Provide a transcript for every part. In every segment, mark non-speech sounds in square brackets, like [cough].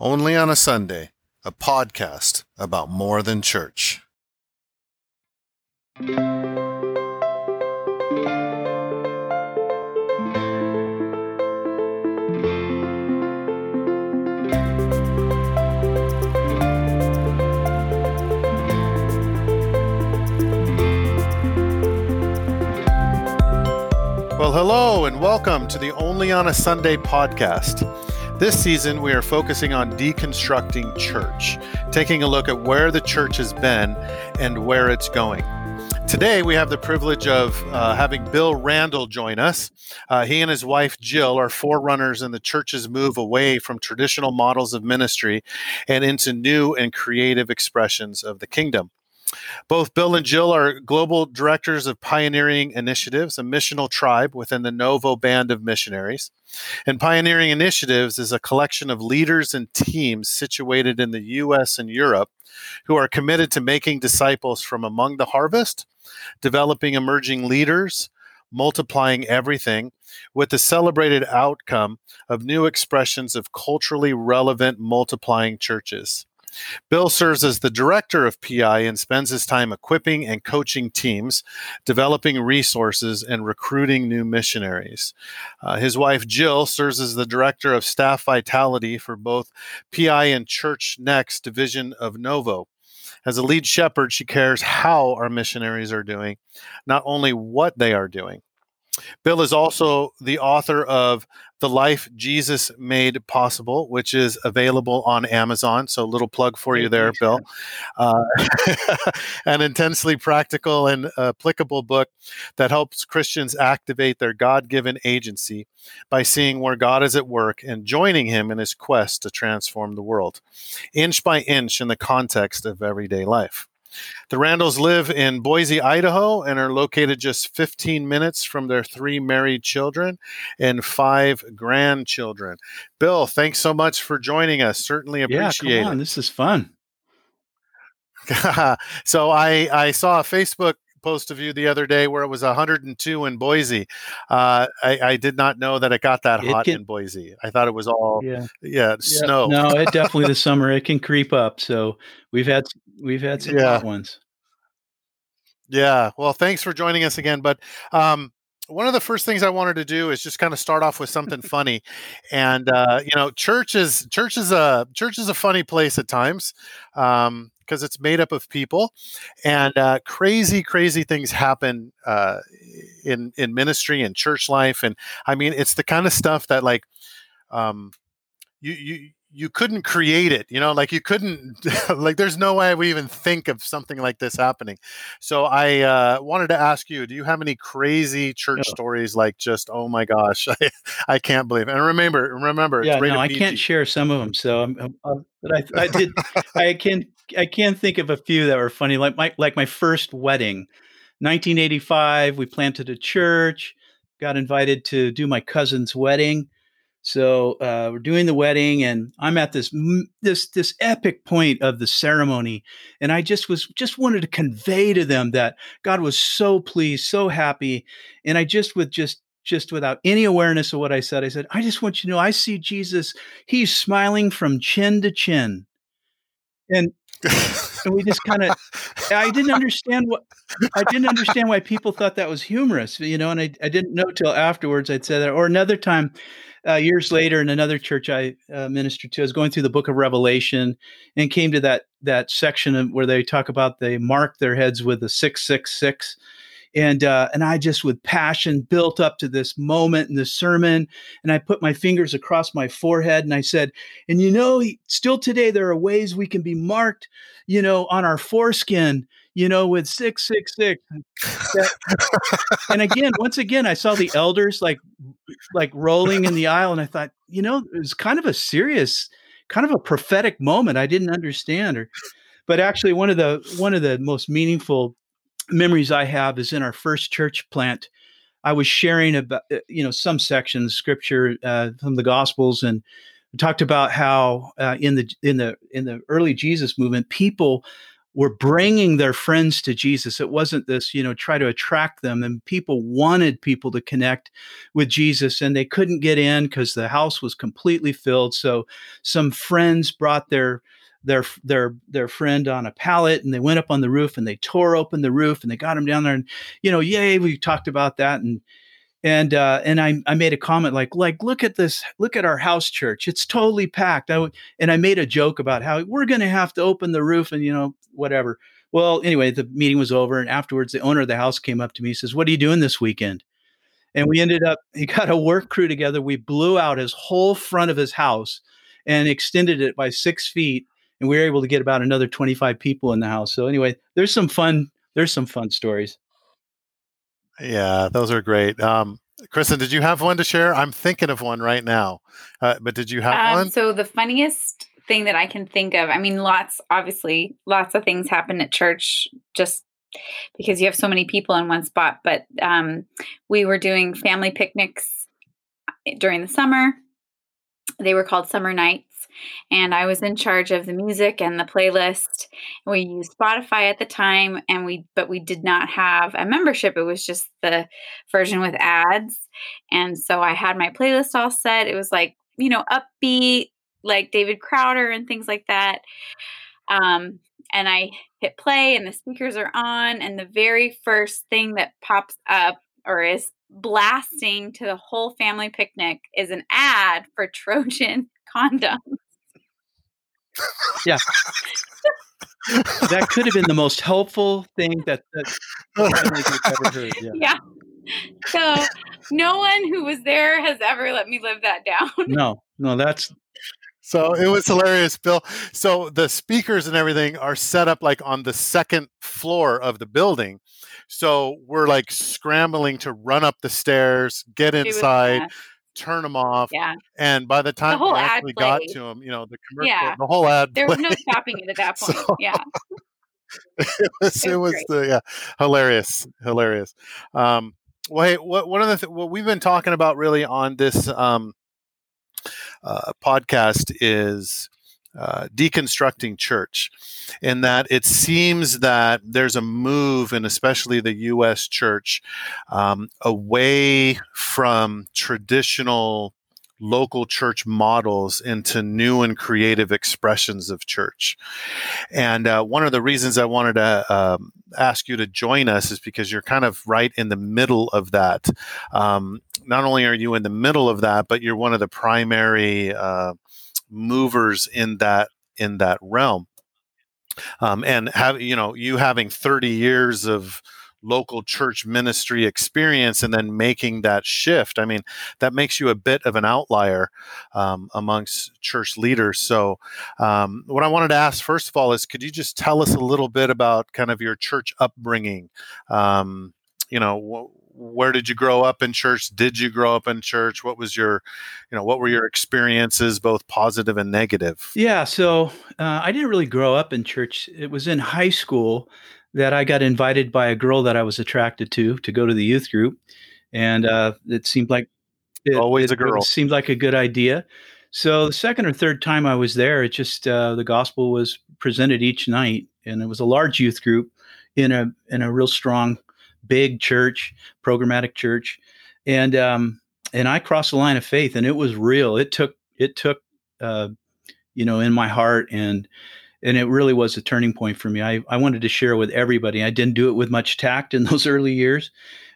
Only on a Sunday, a podcast about more than church. Well, hello and welcome to the Only on a Sunday podcast. This season, we are focusing on deconstructing church, taking a look at where the church has been and where it's going. Today, we have the privilege of uh, having Bill Randall join us. Uh, he and his wife Jill are forerunners in the church's move away from traditional models of ministry and into new and creative expressions of the kingdom. Both Bill and Jill are global directors of Pioneering Initiatives, a missional tribe within the Novo Band of Missionaries. And Pioneering Initiatives is a collection of leaders and teams situated in the US and Europe who are committed to making disciples from among the harvest, developing emerging leaders, multiplying everything, with the celebrated outcome of new expressions of culturally relevant multiplying churches. Bill serves as the director of PI and spends his time equipping and coaching teams, developing resources, and recruiting new missionaries. Uh, his wife, Jill, serves as the director of staff vitality for both PI and Church Next division of Novo. As a lead shepherd, she cares how our missionaries are doing, not only what they are doing. Bill is also the author of The Life Jesus Made Possible, which is available on Amazon. So, a little plug for you there, Bill. Uh, [laughs] an intensely practical and applicable book that helps Christians activate their God given agency by seeing where God is at work and joining Him in His quest to transform the world, inch by inch in the context of everyday life. The Randalls live in Boise, Idaho, and are located just 15 minutes from their three married children and five grandchildren. Bill, thanks so much for joining us. Certainly appreciate yeah, come on. it. This is fun. [laughs] so I I saw a Facebook post of you the other day where it was 102 in Boise. Uh, I, I, did not know that it got that it hot can, in Boise. I thought it was all yeah, yeah, yeah. snow. No, it definitely the summer it can creep up. So we've had we've had some yeah. hot ones. Yeah. Well, thanks for joining us again. But um, one of the first things I wanted to do is just kind of start off with something [laughs] funny, and uh, you know, church is church is a church is a funny place at times. Um, because it's made up of people, and uh, crazy, crazy things happen uh, in in ministry and church life. And I mean, it's the kind of stuff that like um, you you you couldn't create it you know like you couldn't [laughs] like there's no way we even think of something like this happening so i uh, wanted to ask you do you have any crazy church no. stories like just oh my gosh [laughs] I, I can't believe it. and remember remember yeah no i can't share some of them so I'm, I'm, uh, but I, I did [laughs] i can i can think of a few that were funny like my like my first wedding 1985 we planted a church got invited to do my cousin's wedding so uh, we're doing the wedding, and I'm at this this this epic point of the ceremony, and I just was just wanted to convey to them that God was so pleased, so happy, and I just with just just without any awareness of what I said, I said, I just want you to know, I see Jesus. He's smiling from chin to chin, and and we just kind of i didn't [laughs] understand what i didn't understand why people thought that was humorous you know and i, I didn't know till afterwards i'd say that or another time uh, years later in another church I uh, ministered to, I was going through the book of Revelation and came to that that section where they talk about they mark their heads with the six six six, and uh, and I just with passion built up to this moment in the sermon, and I put my fingers across my forehead and I said, and you know, still today there are ways we can be marked, you know, on our foreskin you know, with 666. [laughs] and again, once again, I saw the elders like like rolling in the aisle, and I thought, you know, it was kind of a serious, kind of a prophetic moment. I didn't understand or but actually one of the one of the most meaningful memories I have is in our first church plant. I was sharing about uh, you know some sections scripture uh, from the Gospels and talked about how uh, in the in the in the early Jesus movement, people were bringing their friends to Jesus. It wasn't this, you know, try to attract them. And people wanted people to connect with Jesus and they couldn't get in because the house was completely filled. So some friends brought their their their their friend on a pallet and they went up on the roof and they tore open the roof and they got him down there and you know yay we talked about that and and uh, and I, I made a comment like like look at this look at our house church. It's totally packed. I, and I made a joke about how we're going to have to open the roof and you know whatever. Well anyway the meeting was over and afterwards the owner of the house came up to me and says what are you doing this weekend? And we ended up he got a work crew together. We blew out his whole front of his house and extended it by six feet and we were able to get about another 25 people in the house so anyway there's some fun there's some fun stories yeah, those are great. Um, Kristen, did you have one to share? I'm thinking of one right now, uh, but did you have um, one? So the funniest thing that I can think of, I mean, lots, obviously, lots of things happen at church just because you have so many people in one spot. But um, we were doing family picnics uh, during the summer. They were called summer nights and I was in charge of the music and the playlist. We used Spotify at the time, and we but we did not have a membership. It was just the version with ads, and so I had my playlist all set. It was like you know upbeat, like David Crowder and things like that. Um, and I hit play, and the speakers are on, and the very first thing that pops up or is blasting to the whole family picnic is an ad for Trojan [laughs] condoms yeah. that could have been the most helpful thing that, that ever heard. Yeah. [laughs] yeah. So no one who was there has ever let me live that down. [laughs] No, no, that's so it was hilarious, Bill. So the speakers and everything are set up like on the second floor of the building. So we're like scrambling to run up the stairs, get inside, turn them off. Yeah. And by the time the we actually got to them, you know, the commercial, yeah. the whole ad. There was no stopping it at that [laughs] point. So, yeah. [laughs] it was, it was, it was the, yeah, hilarious, hilarious. Um, well, hey, what, one of the, th- what we've been talking about really on this um, uh, podcast is uh, deconstructing church in that it seems that there's a move and especially the us church um, away from traditional local church models into new and creative expressions of church. And uh, one of the reasons i wanted to um, ask you to join us is because you're kind of right in the middle of that. Um, not only are you in the middle of that but you're one of the primary uh, movers in that in that realm. Um, and have you know you having 30 years of local church ministry experience and then making that shift i mean that makes you a bit of an outlier um, amongst church leaders. So um, what i wanted to ask first of all is could you just tell us a little bit about kind of your church upbringing? Um, you know where did you grow up in church? Did you grow up in church? What was your, you know, what were your experiences, both positive and negative? Yeah, so uh, I didn't really grow up in church. It was in high school that I got invited by a girl that I was attracted to to go to the youth group, and uh, it seemed like it, always a girl. Seemed like a good idea. So the second or third time I was there, it just uh, the gospel was presented each night, and it was a large youth group in a in a real strong big church, programmatic church, and um, and I crossed the line of faith, and it was real. It took it took uh, you know in my heart, and and it really was a turning point for me. I I wanted to share with everybody. I didn't do it with much tact in [laughs] those early years,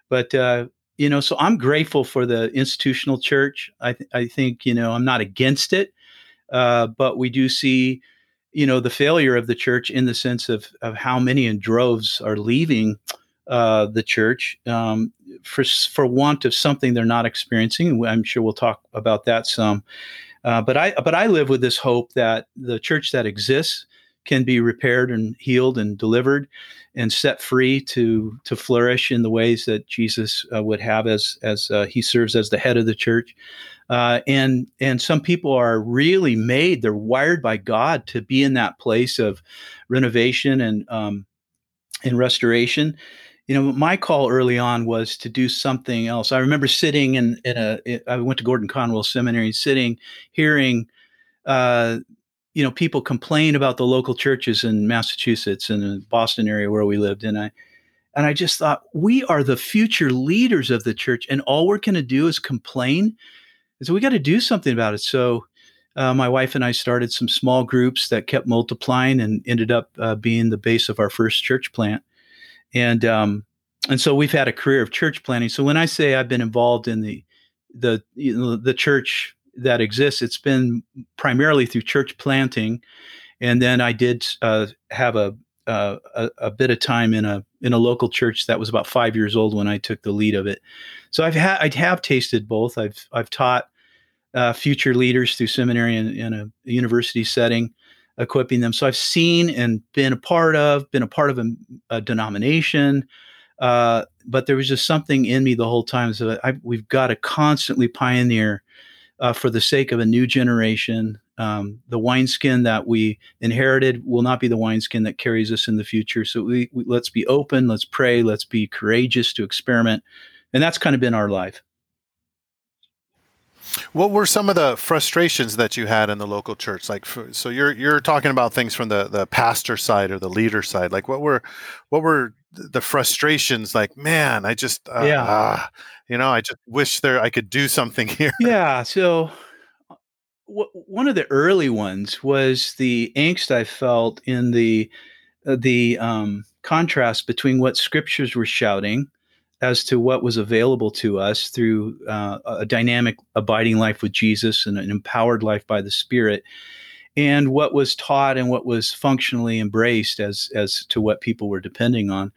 but uh, you know, so I'm grateful for the institutional church. I th- I think you know I'm not against it, uh, but we do see you know the failure of the church in the sense of of how many in droves are leaving uh, the church um, for for want of something they're not experiencing. I'm sure we'll talk about that some. Uh, but I but I live with this hope that the church that exists can be repaired and healed and delivered and set free to to flourish in the ways that Jesus uh, would have as as uh, he serves as the head of the church. Uh, and and some people are really made they're wired by God to be in that place of renovation and um, and restoration you know, my call early on was to do something else. I remember sitting in, in a, I went to Gordon Conwell Seminary, sitting, hearing uh, you know, people complain about the local churches in Massachusetts and the Boston area where we lived, and I and I just thought we are the future leaders of the church, and all we're going to do is complain. So we got to do something about it. So uh, my wife and I started some small groups that kept multiplying and ended up uh, being the base of our first church plant. And um, and so we've had a career of church planting. So when I say I've been involved in the the you know, the church that exists, it's been primarily through church planting, and then I did uh, have a, a, a bit of time in a in a local church that was about five years old when I took the lead of it. So I've had I have tasted both. I've I've taught uh, future leaders through seminary and in a university setting, equipping them. So I've seen and been a part of, been a part of a, a denomination. Uh, but there was just something in me the whole time. So I, we've got to constantly pioneer uh, for the sake of a new generation. Um, the wineskin that we inherited will not be the wineskin that carries us in the future. So we, we, let's be open, let's pray, let's be courageous to experiment, and that's kind of been our life. What were some of the frustrations that you had in the local church? Like, so you're you're talking about things from the the pastor side or the leader side. Like, what were what were the frustrations? Like, man, I just uh, yeah, uh, you know, I just wish there I could do something [laughs] here. Yeah. So w- one of the early ones was the angst I felt in the uh, the um, contrast between what scriptures were shouting as to what was available to us through uh, a dynamic abiding life with Jesus and an empowered life by the Spirit, and what was taught and what was functionally embraced as as to what people were depending on.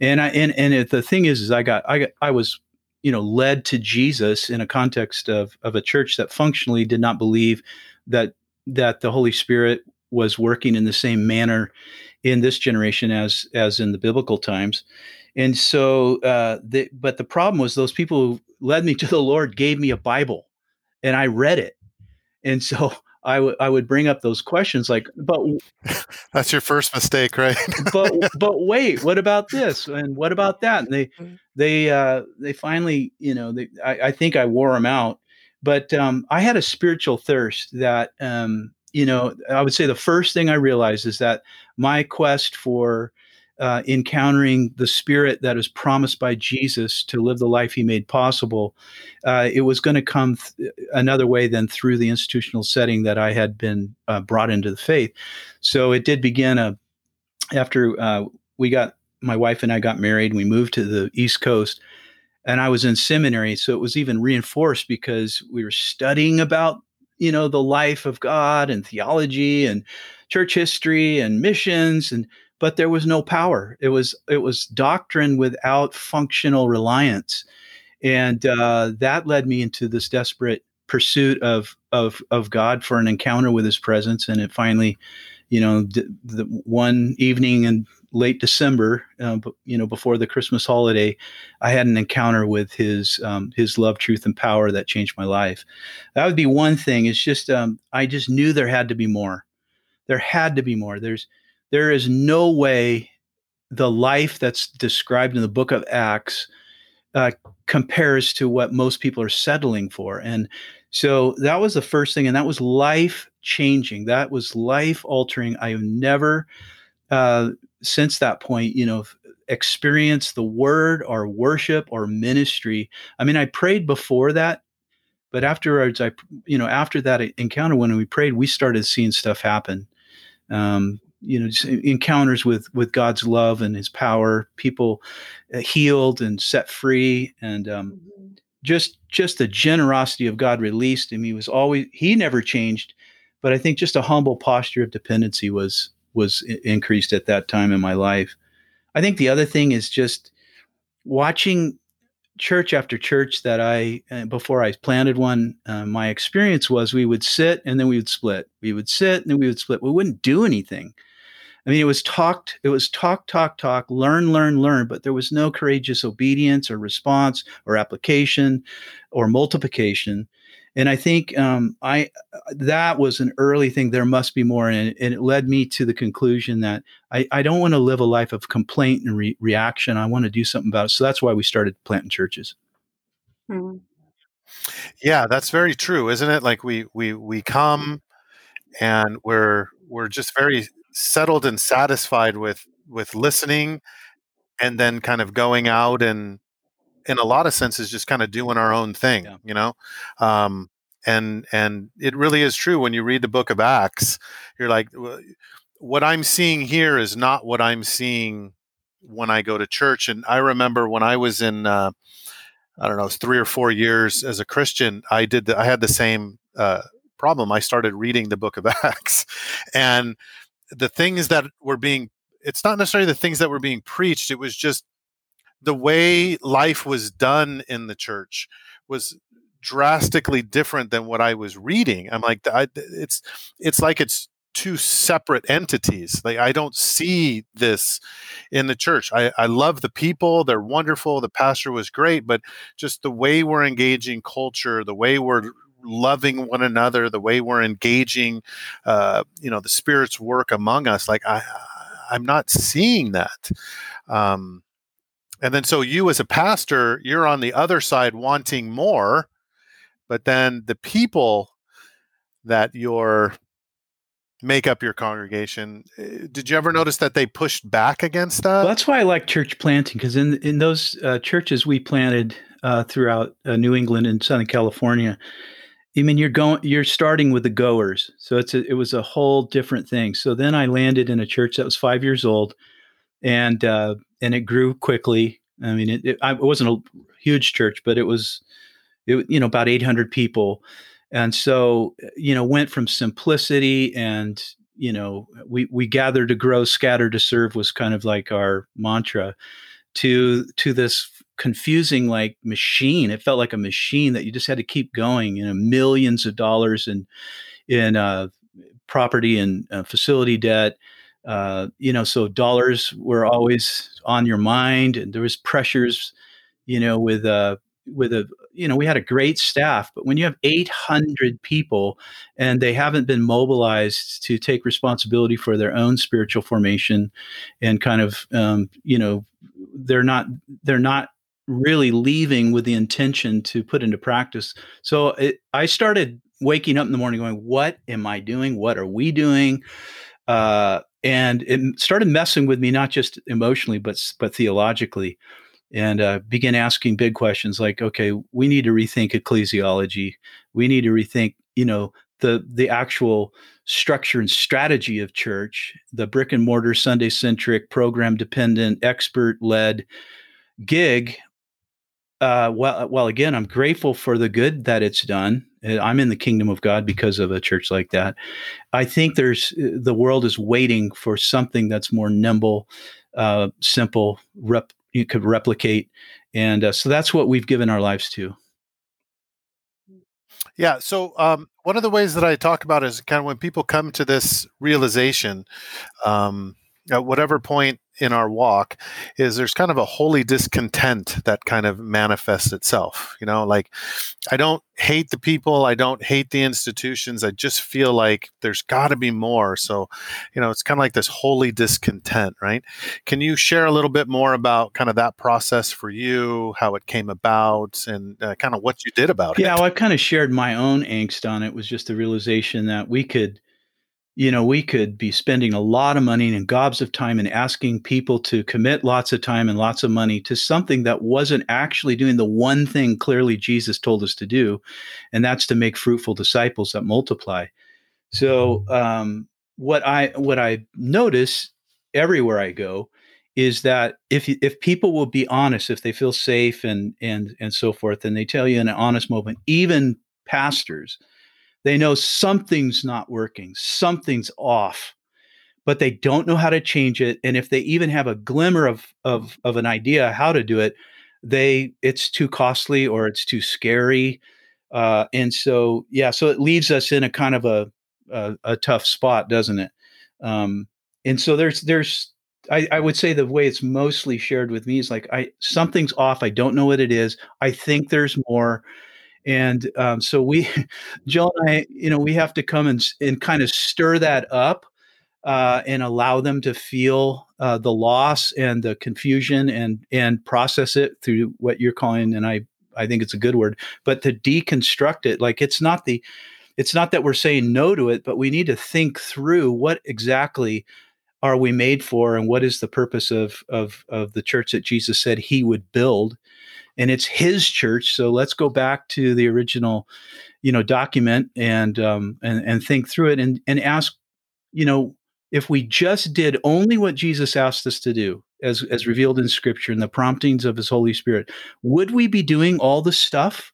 And I and and it, the thing is, is I got I got I was you know led to Jesus in a context of of a church that functionally did not believe that that the Holy Spirit was working in the same manner in this generation as as in the biblical times and so, uh, the, but the problem was those people who led me to the Lord gave me a Bible, and I read it. And so [laughs] I, w- I would bring up those questions like, but [laughs] that's your first mistake, right? but [laughs] but wait, what about this and what about that? And they mm. they uh, they finally, you know, they, I, I think I wore them out. But um, I had a spiritual thirst that um, you know I would say the first thing I realized is that my quest for uh, encountering the spirit that is promised by Jesus to live the life he made possible, uh, it was going to come th- another way than through the institutional setting that I had been uh, brought into the faith. So it did begin a, uh, after uh, we got, my wife and I got married, we moved to the East Coast and I was in seminary. So it was even reinforced because we were studying about, you know, the life of God and theology and church history and missions and but there was no power. It was it was doctrine without functional reliance, and uh, that led me into this desperate pursuit of of of God for an encounter with His presence. And it finally, you know, the, the one evening in late December, uh, you know, before the Christmas holiday, I had an encounter with His um, His love, truth, and power that changed my life. That would be one thing. It's just um, I just knew there had to be more. There had to be more. There's there is no way the life that's described in the book of Acts uh, compares to what most people are settling for. And so that was the first thing, and that was life changing. That was life altering. I have never, uh, since that point, you know, experience the word or worship or ministry. I mean, I prayed before that, but afterwards, I, you know, after that encounter when we prayed, we started seeing stuff happen. Um, you know encounters with with God's love and His power, people uh, healed and set free, and um, mm-hmm. just just the generosity of God released him. He was always he never changed, but I think just a humble posture of dependency was was increased at that time in my life. I think the other thing is just watching church after church that I uh, before I planted one, uh, my experience was we would sit and then we would split. We would sit and then we would split. We wouldn't do anything. I mean, it was talked, it was talk, talk, talk, learn, learn, learn, but there was no courageous obedience or response or application or multiplication. And I think um, I that was an early thing. There must be more, and, and it led me to the conclusion that I, I don't want to live a life of complaint and re- reaction. I want to do something about it. So that's why we started planting churches. Mm-hmm. Yeah, that's very true, isn't it? Like we we we come and we're we're just very settled and satisfied with with listening and then kind of going out and in a lot of senses just kind of doing our own thing Yeah. you know um and and it really is true when you read the book of acts you're like what i'm seeing here is not what i'm seeing when i go to church and i remember when i was in uh i don't know it's three or four years as a christian i did the, i had the same uh problem i started reading the book of [laughs] acts and the things that were being it's not necessarily the things that were being preached it was just the way life was done in the church was drastically different than what I was reading. I'm like, I, it's it's like it's two separate entities. Like I don't see this in the church. I, I love the people; they're wonderful. The pastor was great, but just the way we're engaging culture, the way we're loving one another, the way we're engaging, uh, you know, the Spirit's work among us. Like I, I'm not seeing that. Um, and then so you as a pastor, you're on the other side wanting more, but then the people that you're make up your congregation, eh, did you ever notice that they pushed back against that? Well, that's why I like church planting because in in those uh, churches we planted uh, throughout uh, New England and Southern California, I mean you're going you're starting with the goers, so it's a, it was a whole different thing. So then I landed in a church that was five years old, and uh, and it grew quickly. I mean, it, it, it wasn't a huge church, but it was it, you know about 800 people, and so you know went from simplicity and you know we we gather to grow scatter to serve was kind of like our mantra to to this confusing like machine it felt like a machine that you just had to keep going you know millions of dollars in in uh, property and uh, facility debt uh, you know so dollars were always on your mind and there was pressures you know with a with a you know we had a great staff but when you have 800 people and they haven't been mobilized to take responsibility for their own spiritual formation and kind of um, you know they're not they're not really leaving with the intention to put into practice. So it, i started waking up in the morning going what am i doing? What are we doing? Uh, and it started messing with me not just emotionally but but theologically and uh, began asking big questions like okay we need to rethink ecclesiology we need to rethink you know the the actual structure and strategy of church the brick and mortar sunday centric program dependent expert led gig uh, well, well, again, I'm grateful for the good that it's done. Uh, I'm in the kingdom of God because of a church like that. I think there's the world is waiting for something that's more nimble, uh, simple, rep, you could replicate, and uh, so that's what we've given our lives to. Yeah. So um, one of the ways that I talk about is kind of when people come to this realization, um, at whatever point in our walk, is there's kind of a holy discontent that kind of manifests itself. You know, like I don't hate the people, I don't hate the institutions. I just feel like there's got to be more. So, you know, it's kind of like this holy discontent, right? Can you share a little bit more about kind of that process for you, how it came about, and uh, kind of what you did about Yeah, it? well, I've kind of shared my own angst on it was just the realization that we could you know, we could be spending a lot of money and gobs of time and asking people to commit lots of time and lots of money to something that wasn't actually doing the one thing clearly Jesus told us to do, and that's to make fruitful disciples that multiply. So, um, what I what I notice everywhere I go is that if if people will be honest, if they feel safe and and and so forth, and they tell you in an honest moment, even pastors they know something's not working, something's off, but they don't know how to change it. And if they even have a glimmer of of of an idea how to do it, they it's too costly or it's too scary. Uh, and so yeah, so it leaves us in a kind of a a, a tough spot, doesn't it? Um, and so there's there's I, I, would say the way it's mostly shared with me is like I something's off. I don't know what it is. I think there's more and um, so we [laughs] jill and i you know we have to come and, and kind of stir that up uh, and allow them to feel uh, the loss and the confusion and and process it through what you're calling and i i think it's a good word but to deconstruct it. Like it's not the it's not that we're saying no to it, but we need to think through what exactly are we made for and what is the purpose of of of the church that Jesus said he would build and it's his church so let's go back to the original you know document and um and and think through it and and ask you know if we just did only what Jesus asked us to do as as revealed in scripture and the promptings of his holy spirit would we be doing all the stuff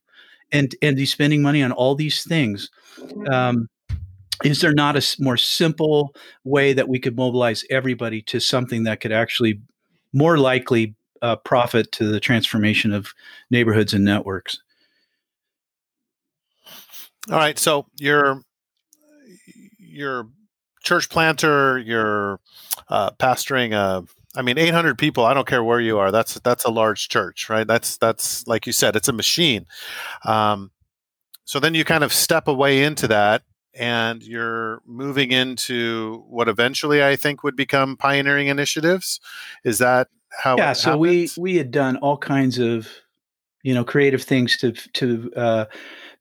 and and be spending money on all these things? Um is there not a more simple way that we could mobilize everybody to something that could actually more likely uh, profit to the transformation of neighborhoods and networks all right so you're you're church planter you're uh, pastoring a I mean, 800 people. I don't care where you are. That's that's a large church, right? That's that's like you said, it's a machine. Um, so then you kind of step away into that, and you're moving into what eventually I think would become pioneering initiatives. Is that how? Yeah. so we we had done all kinds of you know creative things to to uh,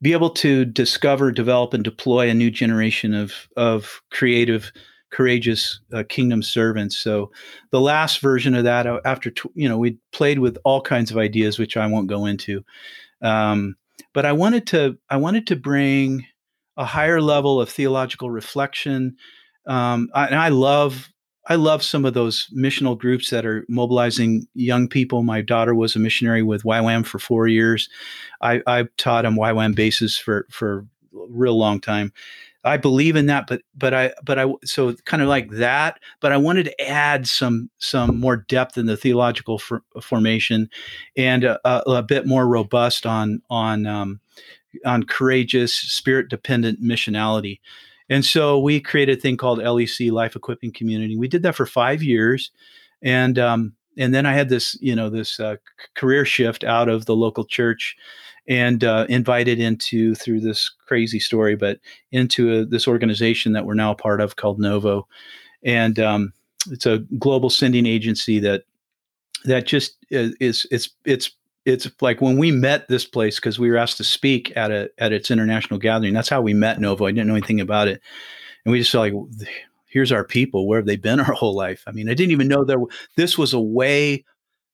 be able to discover, develop, and deploy a new generation of of creative courageous uh, kingdom servants. So the last version of that, uh, after you know, we played with all kinds of ideas, which I won't go into. Um, but I wanted to I wanted to bring a higher level of theological reflection. Um, I, and I love I love some of those missional groups that are mobilizing young people. My daughter was a missionary with YWAM for four years. I, I taught on YWAM bases for for a real long time. I believe in that, but but I but I so kind of like that. But I wanted to add some some more depth in the theological for, formation, and a, a, a, bit more robust on on um, on courageous, spirit dependent missionality. And so we created a thing called LEC Life Equipping Community. We did that for five years, and um, and then I had this you know this uh, career shift out of the local church, and uh, invited into through this crazy story, but into a, this organization that we're now a part of called Novo, and um, it's a global sending agency that that just uh, is it's it's it's like when we met this place because we were asked to speak at a at its international gathering. That's how we met Novo. I didn't know anything about it, and we just felt like, here's our people. Where have they been [laughs] our whole life? I mean, I didn't even know there this was a way.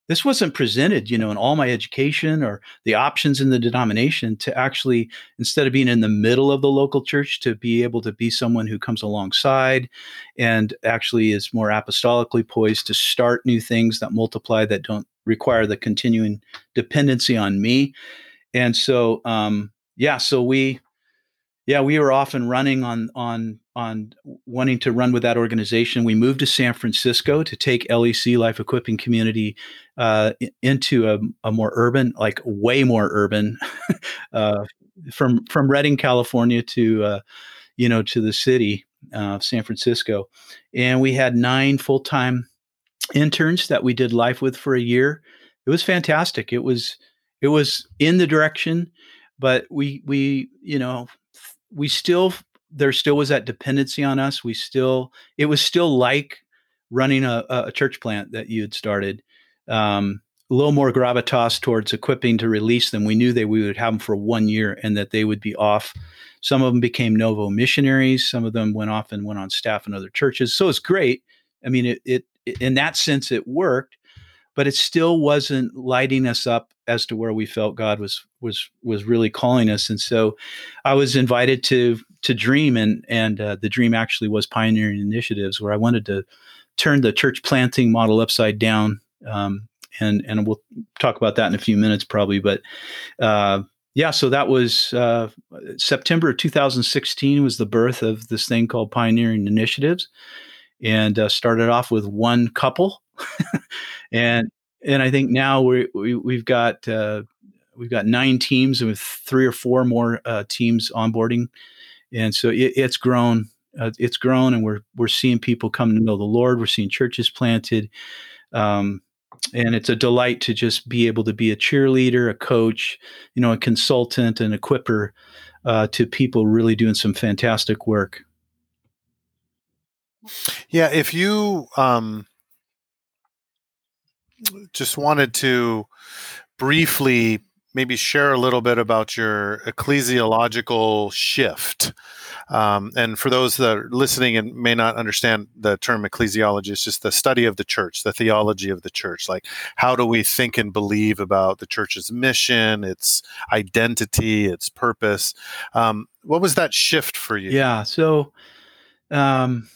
This wasn't presented, you know, in all my education or the options in the denomination to actually, instead of being in the middle of the local church, to be able to be someone who comes alongside and actually is more apostolically poised to start new things that multiply that don't require the continuing dependency on me. And so, um, yeah, so we, yeah, we were often running on on on wanting to run with that organization. We moved to San Francisco to take LEC Life Equipping Community uh, into a, a, more urban, like way more urban, [laughs] uh, from from Redding, California to uh, you know to the city of San Francisco, and we had nine full time interns that we did life with for a year. It was fantastic. It was it was in the direction, but we we you know we still there still was that dependency on us. We still it was still like running a, a church plant that you had started. Um, a little more gravitas towards equipping to release them. We knew that we would have them for one year and that they would be off. Some of them became Novo missionaries. Some of them went off and went on staff in other churches. So it's great. I mean, it, it in that sense it worked but it still wasn't lighting us up as to where we felt God was was was really calling us. And so, I was invited to to dream, and and uh, the dream actually was pioneering initiatives, where I wanted to turn the church planting model upside down. Um, and and we'll talk about that in a few minutes, probably. But uh, yeah, so that was uh, September of 2016 was the birth of this thing called Pioneering Initiatives and uh, started off with one couple, [laughs] and and I think now we, we we've got uh, we've got nine teams with three or four more uh, teams onboarding, and so it, it's grown. Uh, it's grown, and we're we're seeing people come to know the Lord. We're seeing churches planted, um, and it's a delight to just be able to be a cheerleader, a coach, you know, a consultant, an equiper uh, to people really doing some fantastic work. Yeah, if you um, just wanted to briefly maybe share a little bit about your ecclesiological shift. Um, and for those that are listening and may not understand the term ecclesiology, it's just the study of the church, the theology of the church. Like, how do we think and believe about the church's mission, its identity, its purpose? Um, what was that shift for you? Yeah. So, um,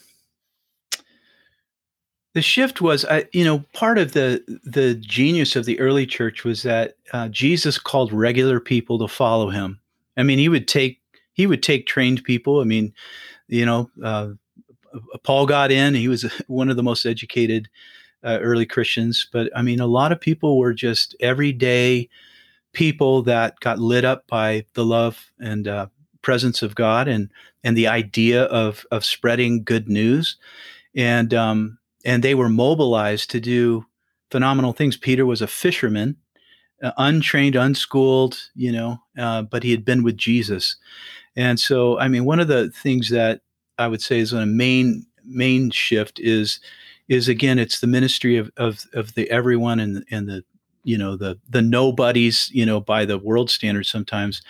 the shift was, uh, you know, part of the the genius of the early church was that uh, Jesus called regular people to follow him. I mean, he would take he would take trained people. I mean, you know, uh, Paul got in; he was [laughs] one of the most educated uh, early Christians. But I mean, a lot of people were just everyday people that got lit up by the love and uh, presence of God and and the idea of of spreading good news. And um, and they were mobilized to do phenomenal things. Peter was a fisherman, uh, untrained, unschooled, you know, uh, but he had been with Jesus. And so, I mean, one of the things that I would say is a main main shift is is again, it's the ministry of of, of the everyone and and the you know the the nobodies, you know, by the world standards sometimes.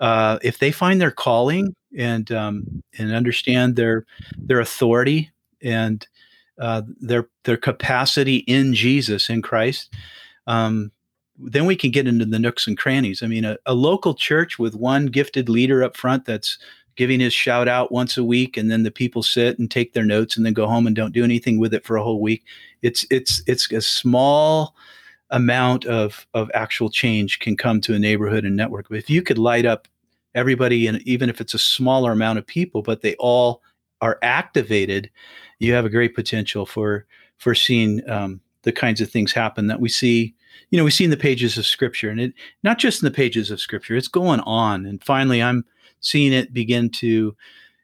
Uh, if they find their calling and um, and understand their their authority and uh, their their capacity in Jesus in Christ, um, then we can get into the nooks and crannies. I mean, a, a, local church with one gifted leader up front that's giving his shout out once a week, and then the people sit and take their notes and then go home and don't do anything with it for a whole week. It's it's it's a small amount of of actual change can come to a neighborhood and network. But if you could light up everybody, and even if it's a smaller amount of people, but they all are activated you have a great potential for for seeing um, the kinds of things happen that we see. You know, we see in the pages of Scripture, and it not just in the pages of Scripture. It's going on, and finally, I'm seeing it begin to,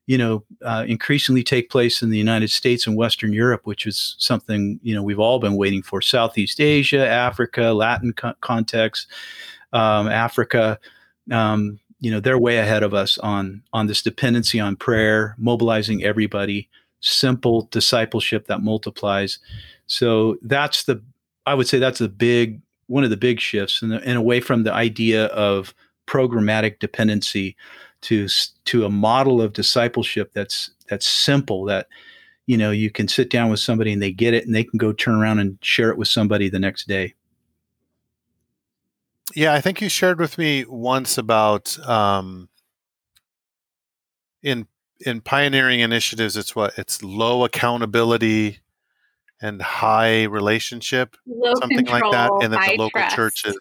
you know, uh, increasingly take place in the United States and Western Europe, which is something you know we've all been waiting for. Southeast Asia, Africa, Latin co- context, um, Africa. Um, you know, they're way ahead of us on on this dependency on prayer, mobilizing everybody simple discipleship that multiplies. So that's the, I would say that's the big, one of the big shifts and, and away from the idea of programmatic dependency to, to a model of discipleship that's, that's simple that, you know, you can sit down with somebody and they get it and they can go turn around and share it with somebody the next day. Yeah, I think you shared with me once about um, in in pioneering initiatives, it's what it's low accountability and high relationship, low something control, like that. And then the local trust. churches,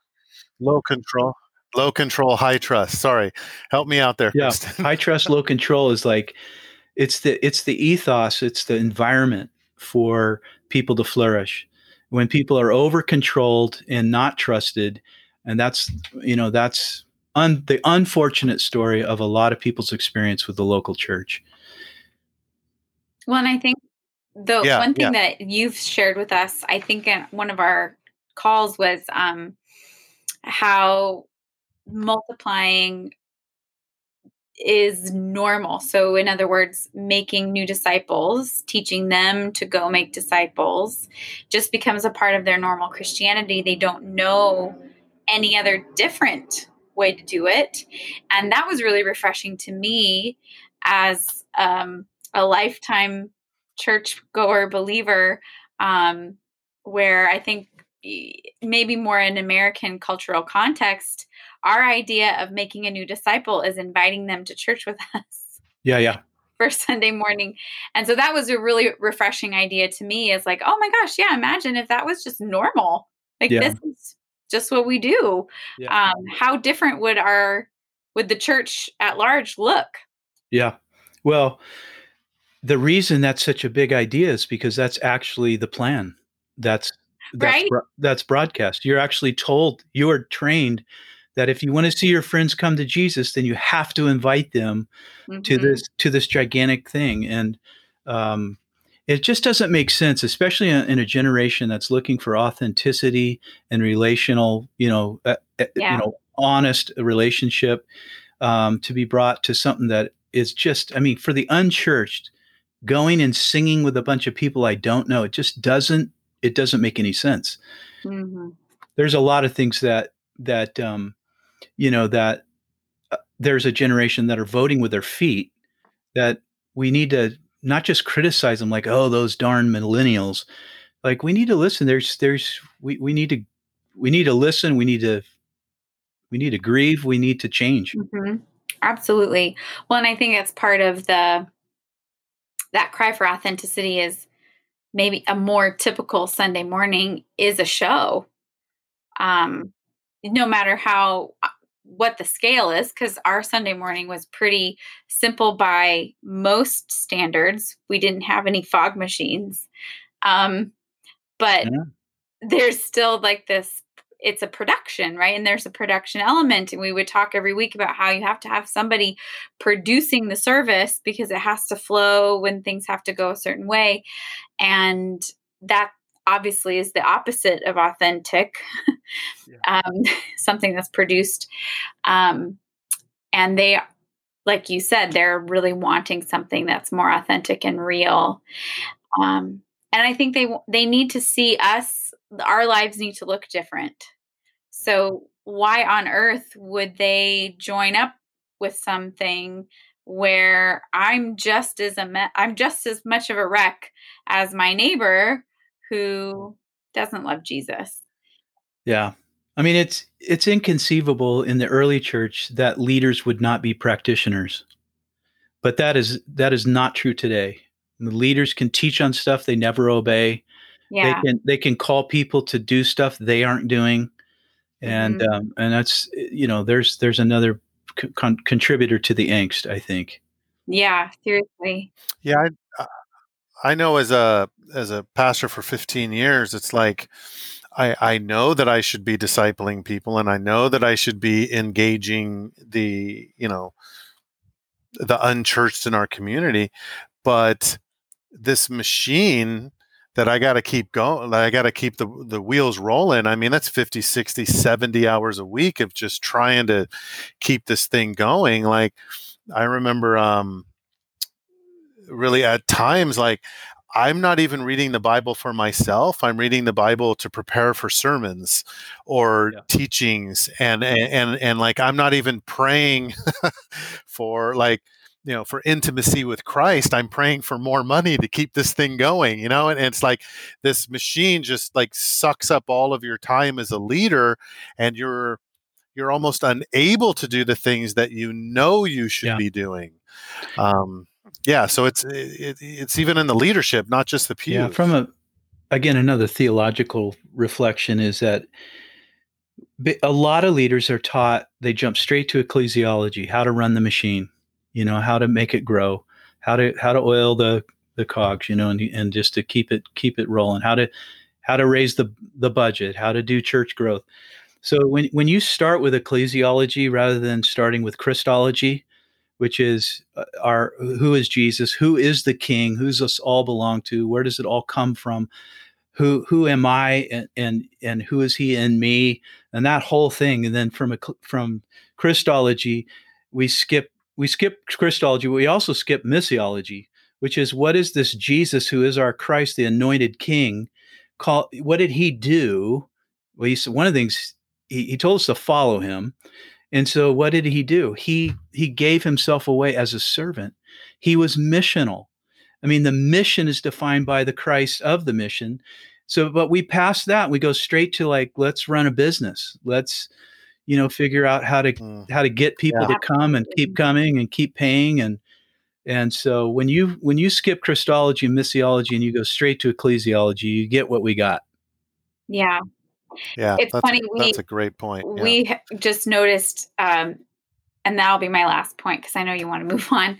[laughs] low control, low control, high trust. Sorry, help me out there. Yeah, high trust, low [laughs] control is like it's the it's the ethos, it's the environment for people to flourish. When people are over controlled and not trusted, and that's you know that's un, the unfortunate story of a lot of people's experience with the local church. Well, and I think the yeah, one thing yeah. that you've shared with us, I think in one of our calls was um, how multiplying is normal. So, in other words, making new disciples, teaching them to go make disciples, just becomes a part of their normal Christianity. They don't know any other different way to do it. And that was really refreshing to me as um, a lifetime church goer believer, um, where I think maybe more in American cultural context, our idea of making a new disciple is inviting them to church with [laughs] us. Yeah, yeah. First Sunday morning. And so that was a really refreshing idea to me is like, oh my gosh, yeah, imagine if that was just normal. Like yeah. this is just what we do. Yeah. Um, how different would our would the church at large look? Yeah. Well, the reason that's such a big idea is because that's actually the plan. That's that's right? that's broadcast. You're actually told you are trained that if you want to see your friends come to Jesus, then you have to invite them mm-hmm. to this to this gigantic thing. And um, it just doesn't make sense, especially in a generation that's looking for authenticity and relational, you know, uh, yeah. you know, honest relationship um, to be brought to something that is just, I mean, for the unchurched, going and singing with a bunch of people I don't know, it just doesn't, it doesn't make any sense. Mm-hmm. There's a lot of things that that um, you know that uh, there's a generation that are voting with their feet that we need to not just criticize them like oh those darn millennials. Like we need to listen. There's there's we, we need to we need to listen. We need to we need to grieve. We need to change. Mm-hmm. absolutely. Well and i think that's part of the that cry for authenticity is maybe a more typical sunday morning is a show. Um no matter how what the scale is because our sunday morning was pretty simple by most standards we didn't have any fog machines um but yeah. there's still like this it's a production, right? And there's a production element. And we would talk every week about how you have to have somebody producing the service because it has to flow when things have to go a certain way. And that obviously is the opposite of authentic, yeah. [laughs] um, [laughs] something that's produced. Um, and they, like you said, they're really wanting something that's more authentic and real. Um, and I think they they need to see us our lives need to look different. So, why on earth would they join up with something where I'm just as a me- I'm just as much of a wreck as my neighbor who doesn't love Jesus? Yeah. I mean it's it's inconceivable in the early church that leaders would not be practitioners. But that is that is not true today. The leaders can teach on stuff they never obey yeah. They can they can call people to do stuff they aren't doing, and mm-hmm. um, and that's you know there's there's another con- contributor to the angst. I think. Yeah, seriously. Yeah, I, I know as a as a pastor for 15 years, it's like I I know that I should be discipling people, and I know that I should be engaging the you know the unchurched in our community, but this machine that I got to keep going. I got to keep the the wheels rolling. I mean, that's 50, 60, 70 hours a week of just trying to keep this thing going. Like I remember um really at times like I'm not even reading the Bible for myself. I'm reading the Bible to prepare for sermons or yeah. teachings and, and and and like I'm not even praying [laughs] for like you know for intimacy with christ i'm praying for more money to keep this thing going you know and, and, it's like this machine just like sucks up all of your time as a leader and you're you're almost unable to do the things that you know you should yeah. be doing um yeah so it's it, it's even in the leadership not just the pews. yeah from a again another theological reflection is that a lot of leaders are taught they jump straight to ecclesiology how to run the machine you know how to make it grow how to how to oil the the cogs you know and, and just to keep it keep it rolling how to how to raise the the budget how to do church growth. So when when you start with ecclesiology rather than starting with christology which is uh, our who is jesus who is the king who's us all belong to where does it all come from who who am i and and, and who is he in me and that whole thing and then from a from christology we skip we skip Christology, we also skip missiology, which is what is this Jesus who is our Christ, the anointed King? Call what did he do? Well, he said one of the things he, he told us to follow him. And so what did he do? He he gave himself away as a servant. He was missional. I mean, the mission is defined by the Christ of the mission. So, but we pass that, we go straight to like, let's run a business. Let's you know figure out how to mm. how to get people yeah. to come and keep coming and keep paying and and so when you when you skip christology and missiology and you go straight to ecclesiology you get what we got yeah yeah it's funny we, that's a great point yeah. we just noticed um and that'll be my last point because i know you want to [laughs] move on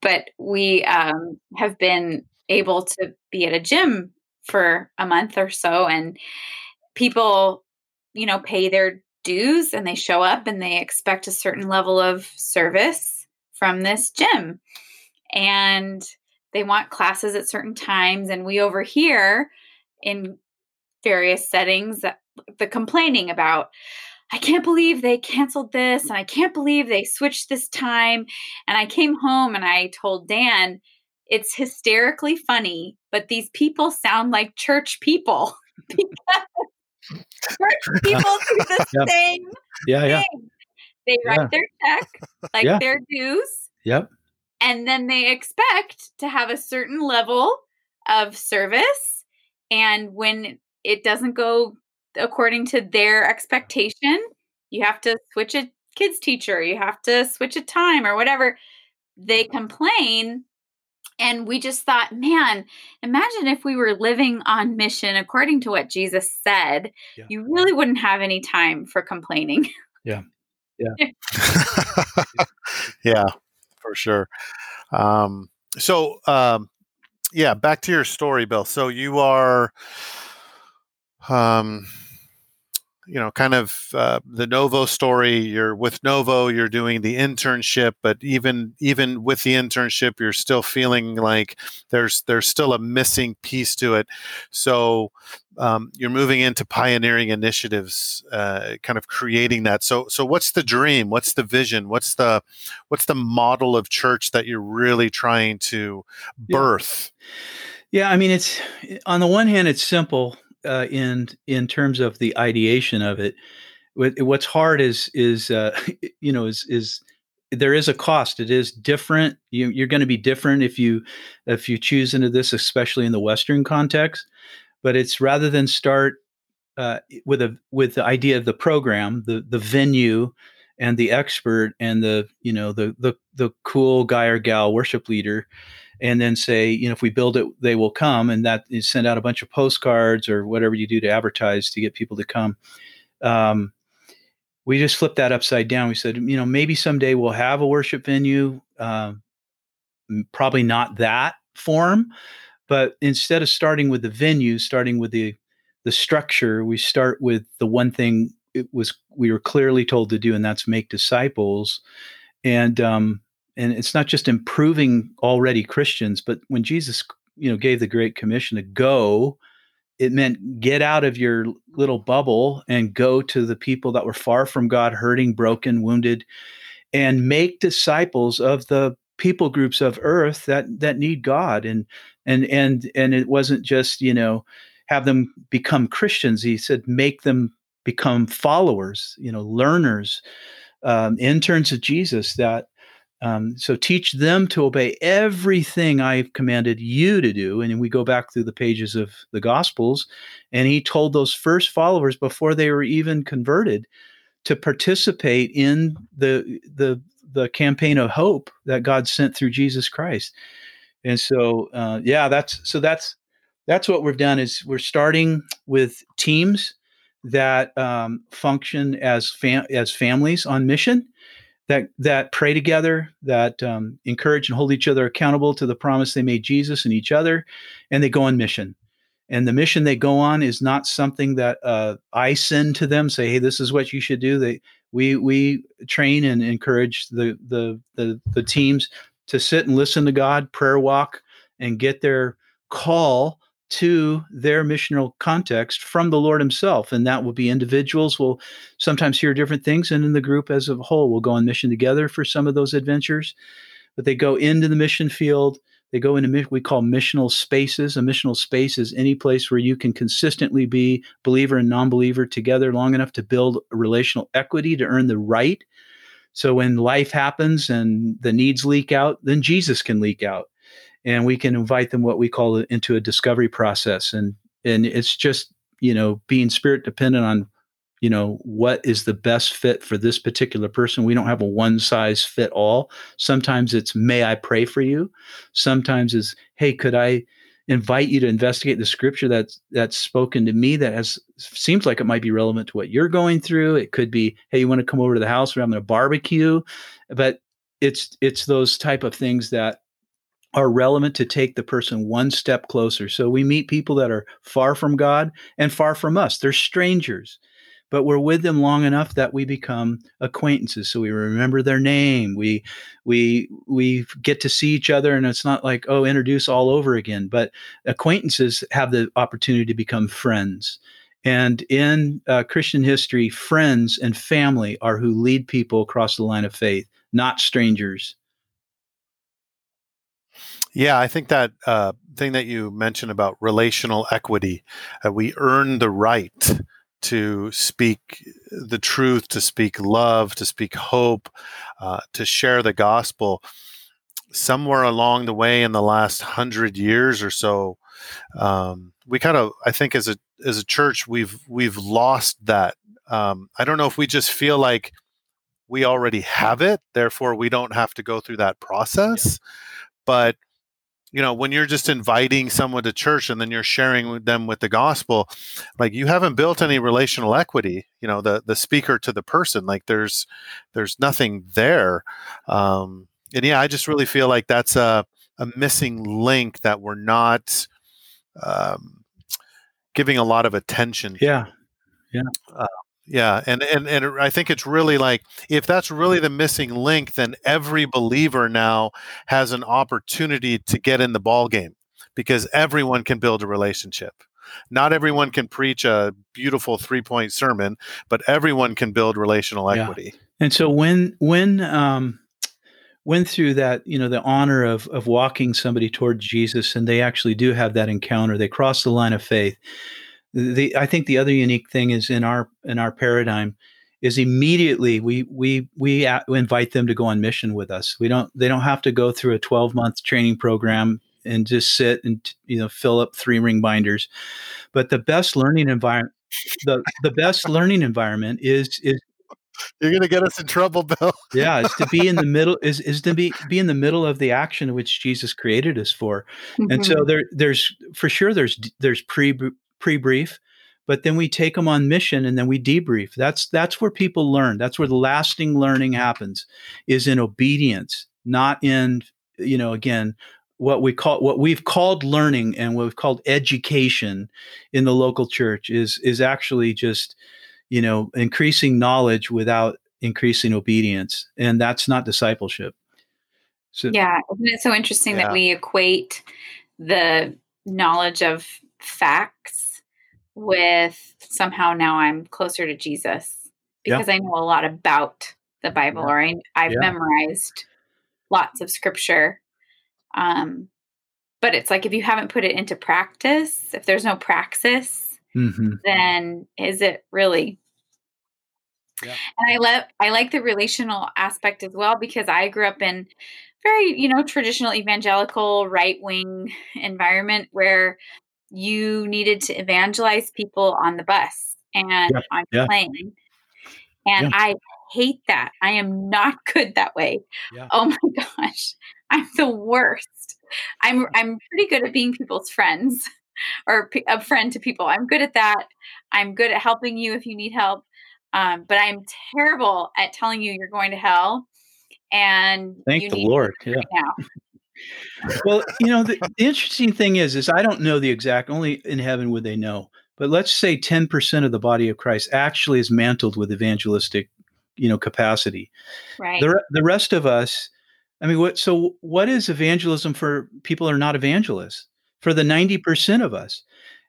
but we um have been able to be at a gym for a month or so and people you know pay their dues and they show up and they expect a certain level of service from this gym. And they want classes at certain times. And we overhear in various settings the complaining about, I can't believe they canceled this and I can't believe they switched this time. And I came home and I told Dan, it's hysterically funny, but these people sound like church people [laughs] because church people do [laughs] the Yep. same Yeah, yeah. thing. They write Yeah. their check, like Yeah. their dues, Yep. and then they expect to have a certain level of service. And when it doesn't go according to their expectation, you have to switch a kids teacher, you have to switch a time or whatever. They complain. And we just thought, man, imagine if we were living on mission according to what Jesus said. Yeah. You really wouldn't have any time for complaining. [laughs] yeah, Yeah. [laughs] yeah, for sure. Um, so, um, yeah, back to your story, Bill. So you are, um, you know, kind of uh, the Novo story. You're with Novo. You're doing the internship, but even even with the internship, you're still feeling like there's there's still a missing piece to it. So um, you're moving into pioneering initiatives, uh, kind of creating that. So so what's the dream? What's the vision? What's the what's the model of church that you're really trying to Yeah. birth? Yeah, I mean, it's on the one hand, it's simple uh, in in terms of the ideation of it. What's hard is is uh, [laughs] you know is is there is a cost. It is different. You, you're going to be different if you if you choose into this, especially in the Western context. But it's rather than start uh, with a with the idea of the program, the the venue, and the expert, and the you know the the the cool guy or gal worship leader and then say, you know, if we build it, they will come, and that is send out a bunch of postcards or whatever you do to advertise to get people to come. Um, we just flipped that upside down. We said, you know, maybe someday we'll have a worship venue. M- probably not that form, but instead of starting with the venue, starting with the the structure, we start with the one thing it was we were clearly told to do, and that's make disciples. And um, and it's not just improving already Christians, but when Jesus, you know, gave the Great Commission to go, it meant get out of your little bubble and go to the people that were far from God, hurting, broken, wounded, and make disciples of the people groups of earth that that need God. And and and and it wasn't just you know have them become Christians. He said make them become followers, you know, learners, um, interns of Jesus. That um, so teach them to obey everything I've commanded you to do. And we go back through the pages of the Gospels, and he told those first followers before they were even converted to participate in the the the campaign of hope that God sent through Jesus Christ. And so, uh, yeah, that's so that's that's what we've done is we're starting with teams that um, function as fam- as families on mission that that pray together, that um, encourage and hold each other accountable to the promise they made Jesus and each other, and they go on mission. And the mission they go on is not something that uh, I send to them. Say, hey, this is what you should do. They we we train and encourage the the the, the teams to sit and listen to God, prayer walk, and get their call to their missional context from the Lord Himself. And that will be individuals will sometimes hear different things, and in the group as a whole will go on mission together for some of those adventures. But they go into the mission field. They go into mi- we call missional spaces. A missional space is any place where you can consistently be believer and non-believer together long enough to build relational equity to earn the right. So when life happens and the needs leak out, then Jesus can leak out and we can invite them what we call into a discovery process. And and it's just you know being spirit dependent on you know what is the best fit for this particular person. We don't have a one size fit all. Sometimes it's may i pray for you? Sometimes it's hey could i invite you to investigate the scripture that's that's spoken to me that has seems like it might be relevant to what you're going through? It could be hey you want to come over to the house? We're having a barbecue. But it's it's those type of things that are relevant to take the person one step closer. So we meet people that are far from God and far from us. They're strangers, but we're with them long enough that we become acquaintances. So we remember their name. We we we get to see each other, and it's not like oh, introduce all over again. But acquaintances have the opportunity to become friends. And in uh, Christian history, friends and family are who lead people across the line of faith, not strangers. Yeah, I think that uh, thing that you mentioned about relational equity, uh, we earn the right to speak the truth, to speak love, to speak hope, uh, to share the gospel. Somewhere along the way in the last hundred years or so, um, we kind of, I think, as a as a church, we've we've lost that. Um, I don't know if we just feel like we already have it, therefore we don't have to go through that process. Yeah. But you know when you're just inviting someone to church and then you're sharing with them with the gospel like you haven't built any relational equity you know the the speaker to the person like there's there's nothing there. Um and yeah i just really feel like that's a a missing link that we're not um giving a lot of attention yeah. Yeah. Uh, yeah, and, and and I think it's really like if that's really the missing link, then every believer now has an opportunity to get in the ball game because everyone can build a relationship. Not everyone can preach a beautiful three point sermon, but everyone can build relational equity. Yeah. And so when when um, went through that, you know, the honor of of walking somebody toward Jesus, and they actually do have that encounter, they cross the line of faith the I think the other unique thing is in our in our paradigm is immediately we we we invite them to go on mission with us. We don't they don't have to go through a 12 month training program and just sit and you know fill up three ring binders. But the best learning environment the the best learning environment is is you're going to get us in trouble, Bill. yeah, is to be in the [laughs] middle is is to be be in the middle of the action which Jesus created us for. Mm-hmm. And so mm-hmm. there there's for sure there's there's pre pre-brief but then we take them on mission and then we debrief. That's that's where people learn. That's where the lasting learning happens is in obedience not in you know again what we call what we've called learning and what we've called education in the local church is is actually just you know increasing knowledge without increasing obedience and that's not discipleship. So yeah isn't it so interesting yeah. that we equate the knowledge of facts with somehow now I'm closer to Jesus because yeah. I know a lot about the Bible yeah. or I, I've yeah. memorized lots of scripture. Um, but it's like if you haven't put it into practice, if there's no praxis, mm-hmm. then is it really? Yeah. And I love I like the relational aspect as well because I grew up in very you know traditional evangelical right wing environment where you needed to evangelize people on the bus and yeah, on yeah. plane. And yeah. I hate that. I am not [laughs] good that way. Oh my gosh. I'm the worst. I'm I'm pretty good at being people's friends [laughs] or a friend to people. I'm good at that. I'm good at helping you if you need help. Um, but I'm terrible at telling you you're going to hell. And thank the Lord. Yeah. Right well, you know, the, the, interesting thing is, is I don't know the exact. Only in heaven would they know. But let's say ten percent of the body of Christ actually is mantled with evangelistic, you know, capacity. Right. The the rest of us, I mean, what? So what is evangelism for people who are not evangelists? For the ninety percent of us,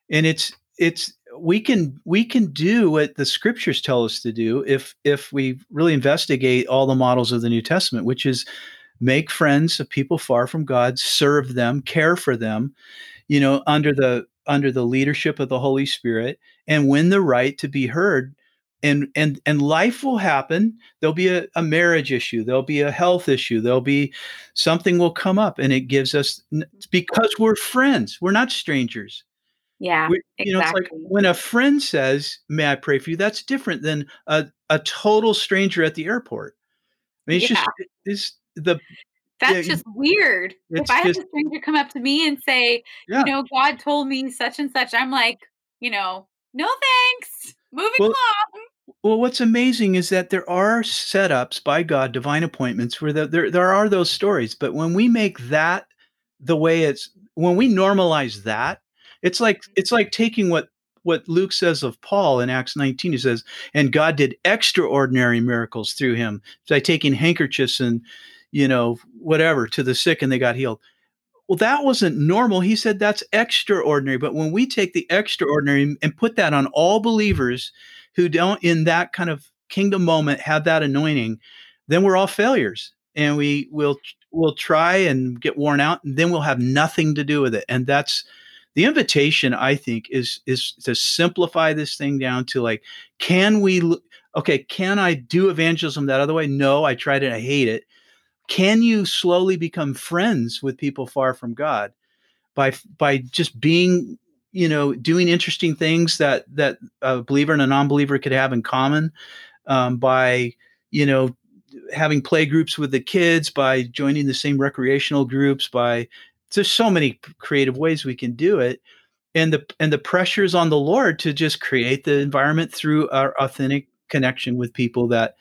and it's it's we can we can do what the scriptures tell us to do if if we really investigate all the models of the New Testament, which is make friends of people far from God, serve them, care for them, you know, under the under the leadership of the Holy Spirit and win the right to be heard. And and and life will happen. There'll be a, a marriage issue, there'll be a health issue, there'll be something will come up and it gives us mm-hmm. because we're friends, we're not strangers. Yeah. We, you exactly. know, it's like when a friend says, May I pray for you? That's different than a, a total stranger at the airport. I mean, it's yeah. just it's the that's yeah, just weird. If I have a stranger come up to me and say, yeah. you know, God told me such and such, I'm like, you know, no thanks. Moving well, along. Well, what's amazing is that there are setups by God, divine appointments, where the, there there are those stories. But when we make that the way it's, when we normalize that, it's like mm-hmm. it's like taking what what Luke says of Paul in Acts 19. He says, and God did extraordinary miracles through him by taking handkerchiefs and you know, whatever to the sick and they got healed. Well, that wasn't normal. He said that's extraordinary. But when we take the extraordinary and put that on all believers who don't, in that kind of kingdom moment, have that anointing, then we're all failures and we will we'll try and get worn out and then we'll have nothing to do with it and that's the invitation i think is is to simplify this thing down to like can we okay can i do evangelism that other way no i tried it i hate it can you slowly become friends with people far from god by by just being you know doing interesting things that that a believer and a non-believer could have in common um, by you know having play groups with the kids by joining the same recreational groups by there's so many creative ways we can do it and the and the pressures on the lord to just create the environment through our authentic connection with people that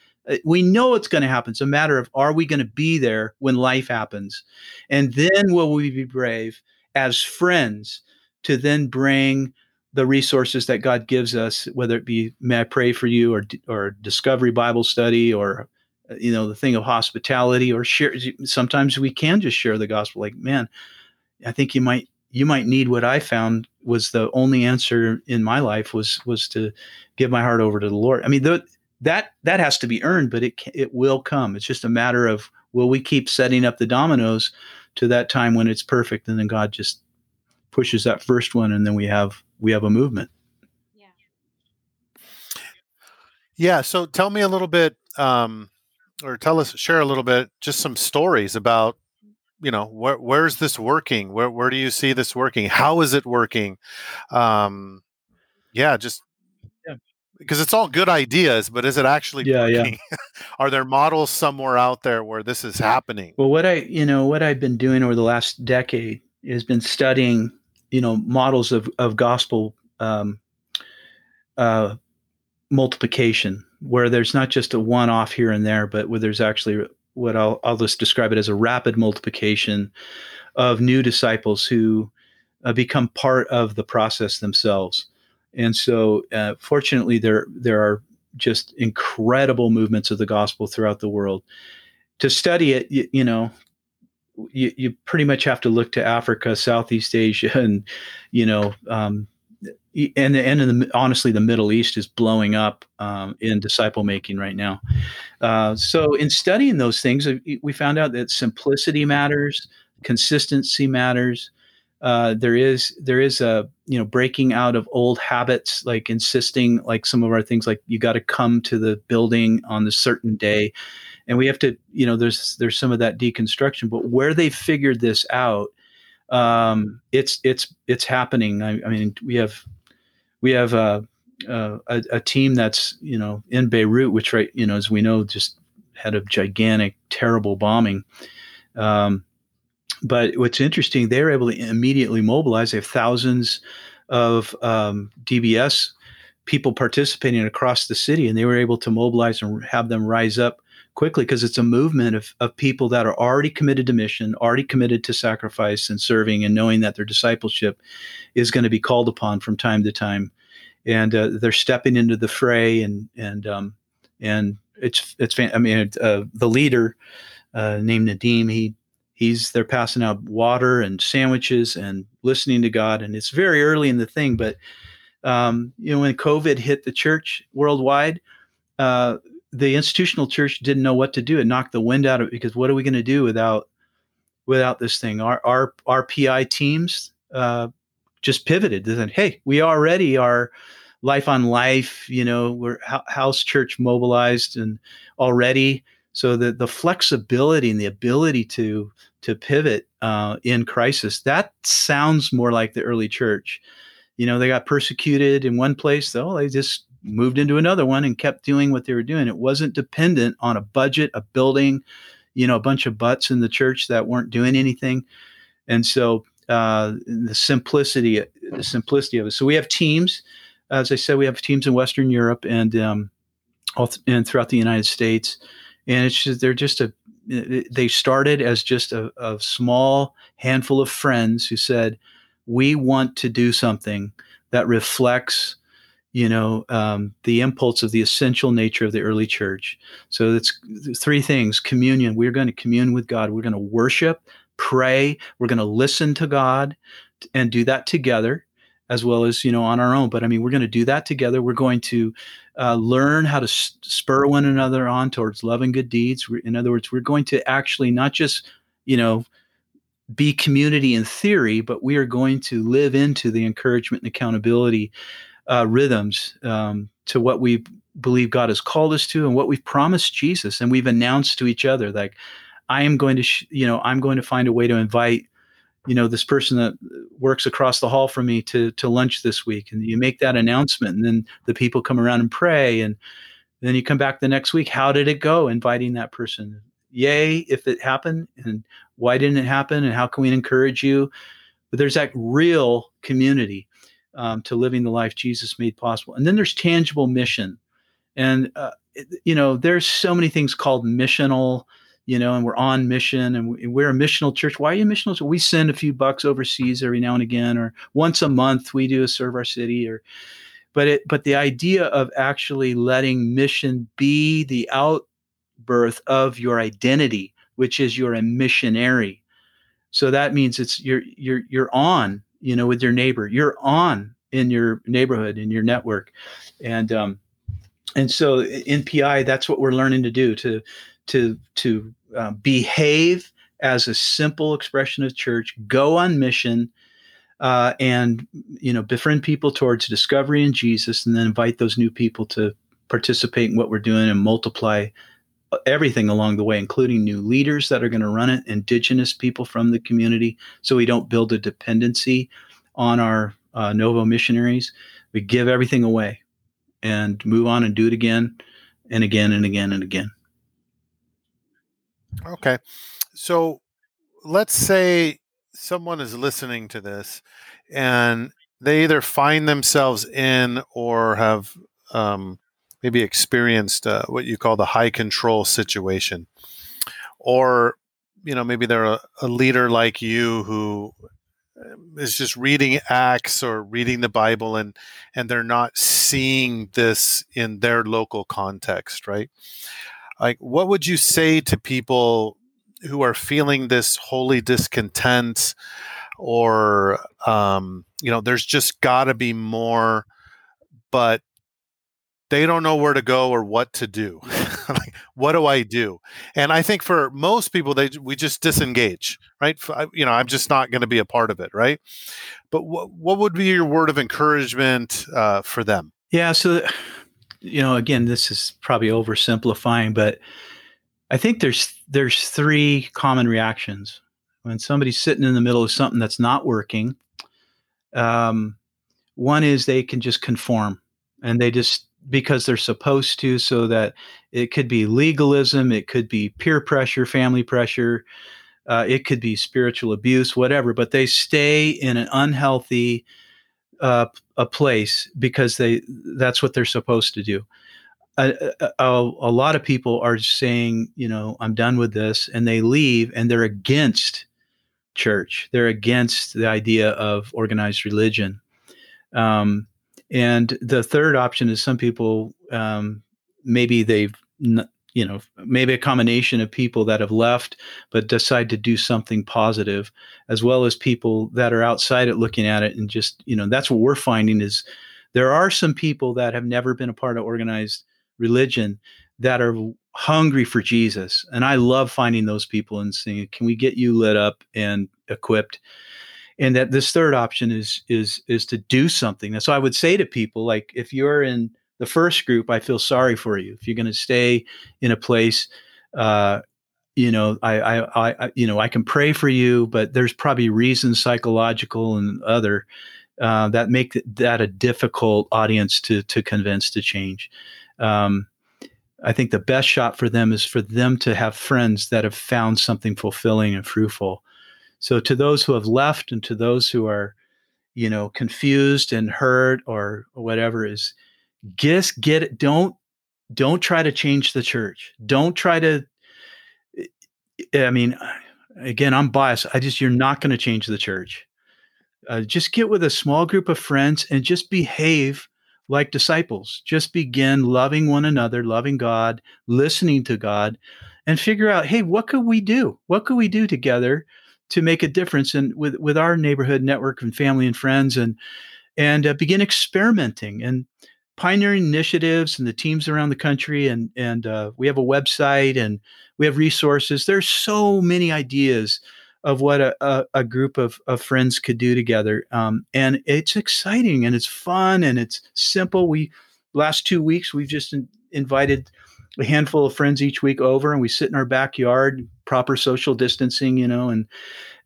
we know it's going to happen it's a matter of are we going to be there when life happens and then will we be brave as friends to then bring the resources that God gives us, whether it be may I pray for you or or discovery Bible study or uh, you know the thing of hospitality or share. Sometimes we can just share the gospel. Like man, I think you might you might need what I found was the only answer in my life was was to give my heart over to the Lord. I mean the, that that has to be earned, but it it will come. It's just a matter of will we keep setting up the dominoes to that time when it's perfect, and then God just pushes that first one, and then we have we have a movement. Yeah. Yeah. So tell me a little bit, um, or tell us, share a little bit, just some stories about, you know, where, where's this working? Where where do you see this working? How is it working? Um, yeah, just because it's all good ideas, but is it actually yeah, working? Yeah. [laughs] Are there models somewhere out there where this is happening? Well, what I, you know, what I've been doing over the last decade has been studying you know models of of gospel um, uh, multiplication where there's not just a one off here and there, but where there's actually what I'll, I'll just describe it as a rapid multiplication of new disciples who uh, become part of the process themselves. And so, uh, fortunately, there there are just incredible movements of the gospel throughout the world. To study it, you, you know, you, you pretty much have to look to Africa, Southeast Asia, [laughs] and you know, um, and and the, honestly, the Middle East is blowing up um, in disciple making right now. Uh, so, in studying those things, we found out that simplicity matters, consistency matters. Uh, there is there is a you know breaking out of old habits like insisting like some of our things like you got to come to the building on the certain day. And we have to you know there's there's some of that deconstruction but where they figured this out um, it's it's it's happening. I, I, mean we have we have a, a, a team that's you know in Beirut which right you know as we know just had a gigantic terrible bombing. Um, but what's interesting they were able to immediately mobilize they have thousands of um, DBS people participating across the city and they were able to mobilize and have them rise up quickly because it's a movement of, of people that are already committed to mission, already committed to sacrifice and serving, and knowing that their discipleship is going to be called upon from time to time. And uh, they're stepping into the fray, and and um, and it's it's. I mean, uh, the leader uh, named Nadim, he he's they're passing out water and sandwiches and listening to God, and it's very early in the thing, but um, you know when COVID hit the church worldwide. Uh, the institutional church didn't know what to do. It knocked the wind out of it because what are we going to do without without this thing? Our our our PI teams uh, just pivoted. They said, "Hey, we already are life on life. You know, we're house church mobilized and already." So the the flexibility and the ability to to pivot uh, in crisis that sounds more like the early church. You know, they got persecuted in one place, though. They just moved into another one and kept doing what they were doing. It wasn't dependent on a budget, a building, you know, a bunch of butts in the church that weren't doing anything. And so uh, the simplicity, the simplicity of it. So we have teams. As I said, we have teams in Western Europe and um, all th- and throughout the United States. And it's just, they're just a they started as just a, a small handful of friends who said, "We want to do something that reflects." you know um, the impulse of the essential nature of the early church. So it's three things communion. We're going to commune with god. We're going to worship pray we're going to listen to god and do that together as well as you know on our own. But i mean we're going to do that together. We're going to uh, learn how to spur one another on towards love and good deeds in other words we're going to actually not just you know be community in theory, but we are going to live into the encouragement and accountability uh, rhythms um, to what we believe God has called us to and what we've promised Jesus and we've announced to each other. Like, I am going to, sh- you know, I'm going to find a way to invite, you know, this person that works across the hall from me to to lunch this week, and you make that announcement, and then the people come around and pray, and then you come back the next week. How did it go? Inviting that person. Yay, if it happened, and why didn't it happen, and how can we encourage you? But there's that real community um, to living the life Jesus made possible, and then there's tangible mission, and uh, you know, there's so many things called missional you know, and we're on mission and we're a missional church. Why are you missional? we send a few bucks overseas every now and again, or once a month we do a serve our city or but it but the idea of actually letting mission be the outbirth of your identity, which is you're a missionary. So that means it's you're you're you're on, you know, with your neighbor. You're on in your neighborhood, in your network. And um and so in PI, that's what we're learning to do to to to uh, behave as a simple expression of church, go on mission, uh, and you know befriend people towards discovery in Jesus, and then invite those new people to participate in what we're doing and multiply everything along the way, including new leaders that are going to run it, indigenous people from the community, so we don't build a dependency on our uh, Novo missionaries. We give everything away and move on and do it again and again and again and again. Okay. So let's say someone is listening to this and they either find themselves in or have um, maybe experienced uh, what you call the high control situation. Or, you know, maybe they're a, a leader like you who um, just reading acts or reading the bible and and they're not seeing this in their local context right like what would you say to people who are feeling this holy discontent or um, you know there's just got to be more but they don't know where to go or what to do? [laughs] Like what do i do? And i think for most people they we just disengage right? You know i'm just not going to be a part of it right? But what, what would be your word of encouragement uh, for them? Yeah so you know, again, this is probably oversimplifying, but I think there's there's three common reactions when somebody's sitting in the middle of something that's not working. Um, one is they can just conform, and they just because they're supposed to, so that it could be legalism, it could be peer pressure, family pressure, uh, it could be spiritual abuse, whatever. But they stay in an unhealthy uh, a place because they that's what they're supposed to do. A, a, a, lot of people are saying, you know, I'm done with this, and they leave, and they're against church. They're against the idea of organized religion. Um, and the third option is some people um, maybe they've you know maybe a combination of people that have left but decide to do something positive as well as people that are outside it looking at it and just you know that's what we're finding is there are some people that have never been a part of organized religion that are hungry for Jesus. And I love finding those people and saying can we get you lit up and equipped? And that this third option is is is to do something. And so I would say to people like if you're in the first group, I feel sorry for you. If you're going to stay in a place, uh, you know, I, I, I, you know, I can pray for you, but there's probably reasons, psychological and other, uh, that make that a difficult audience to to convince to change. Um, I think the best shot for them is for them to have friends that have found something fulfilling and fruitful. So to those who have left and to those who are, you know, confused and hurt or whatever is just get it don't don't try to change the church. Don't try to i mean again i'm biased. I just you're not going to change the church. Uh, just get with a small group of friends and just behave like disciples. Just begin loving one another loving god listening to god and figure out hey what could we do? What could we do together to make a difference in with with our neighborhood network and family and friends and and uh, begin experimenting and pioneering initiatives and the teams around the country and and uh, we have a website and we have resources there's so many ideas of what a, a, a group of, of friends could do together. Um, and it's exciting and it's fun and it's simple. We last two weeks we've just in, invited a handful of friends each week over and we sit in our backyard, proper social distancing, you know, and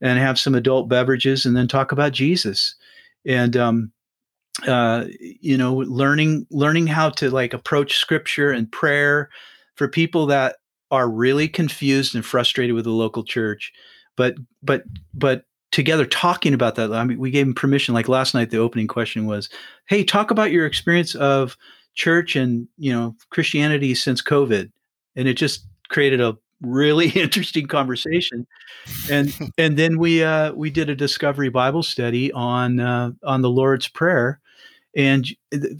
and have some adult beverages and then talk about Jesus. And um, uh, you know, learning learning how to like approach scripture and prayer for people that are really confused and frustrated with the local church, but but but together talking about that. I mean, we gave them permission. Like last night, the opening question was, "Hey, talk about your experience of church and you know Christianity since COVID," and it just created a really [laughs] interesting conversation. And [laughs] and then we uh, we did a discovery Bible study on uh, on the Lord's Prayer, and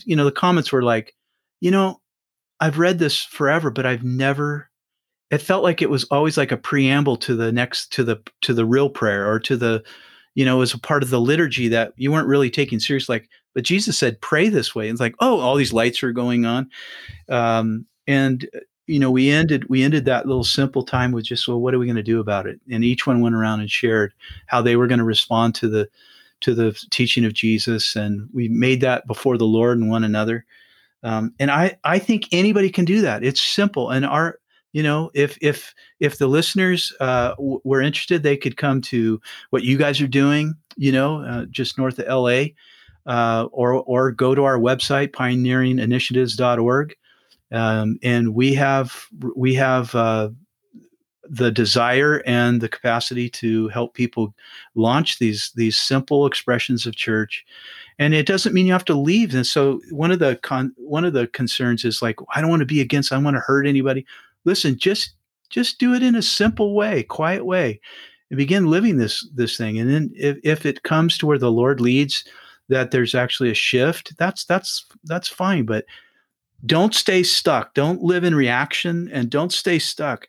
you know the comments were like, you know, I've read this forever, but I've never. It felt like it was always like a preamble to the next to the to the real prayer or to the, you know, as a part of the liturgy that you weren't really taking serious. Like, but Jesus said, "Pray this way." And it's like, oh, all these lights are going on, um, and you know, we ended we ended that little simple time with just, well, what are we going to do about it? And each one went around and shared how they were going to respond to the to the teaching of Jesus, and we made that before the Lord and one another. Um, and I I think anybody can do that. It's simple, and our you know if if if the listeners uh, w- were interested, they could come to what you guys are doing. You know, uh, just north of L.A. Uh, or or go to our website pioneeringinitiatives.org um, and we have we have uh, the desire and the capacity to help people launch these these simple expressions of church. And it doesn't mean you have to leave. And so one of the con- one of the concerns is like i don't want to be against i don't want to hurt anybody. Listen just just do it in a simple way quiet way and begin living this this thing. And then if, if it comes to where the lord leads that there's actually a shift that's that's that's fine. But don't stay stuck. Don't live in reaction and don't stay stuck.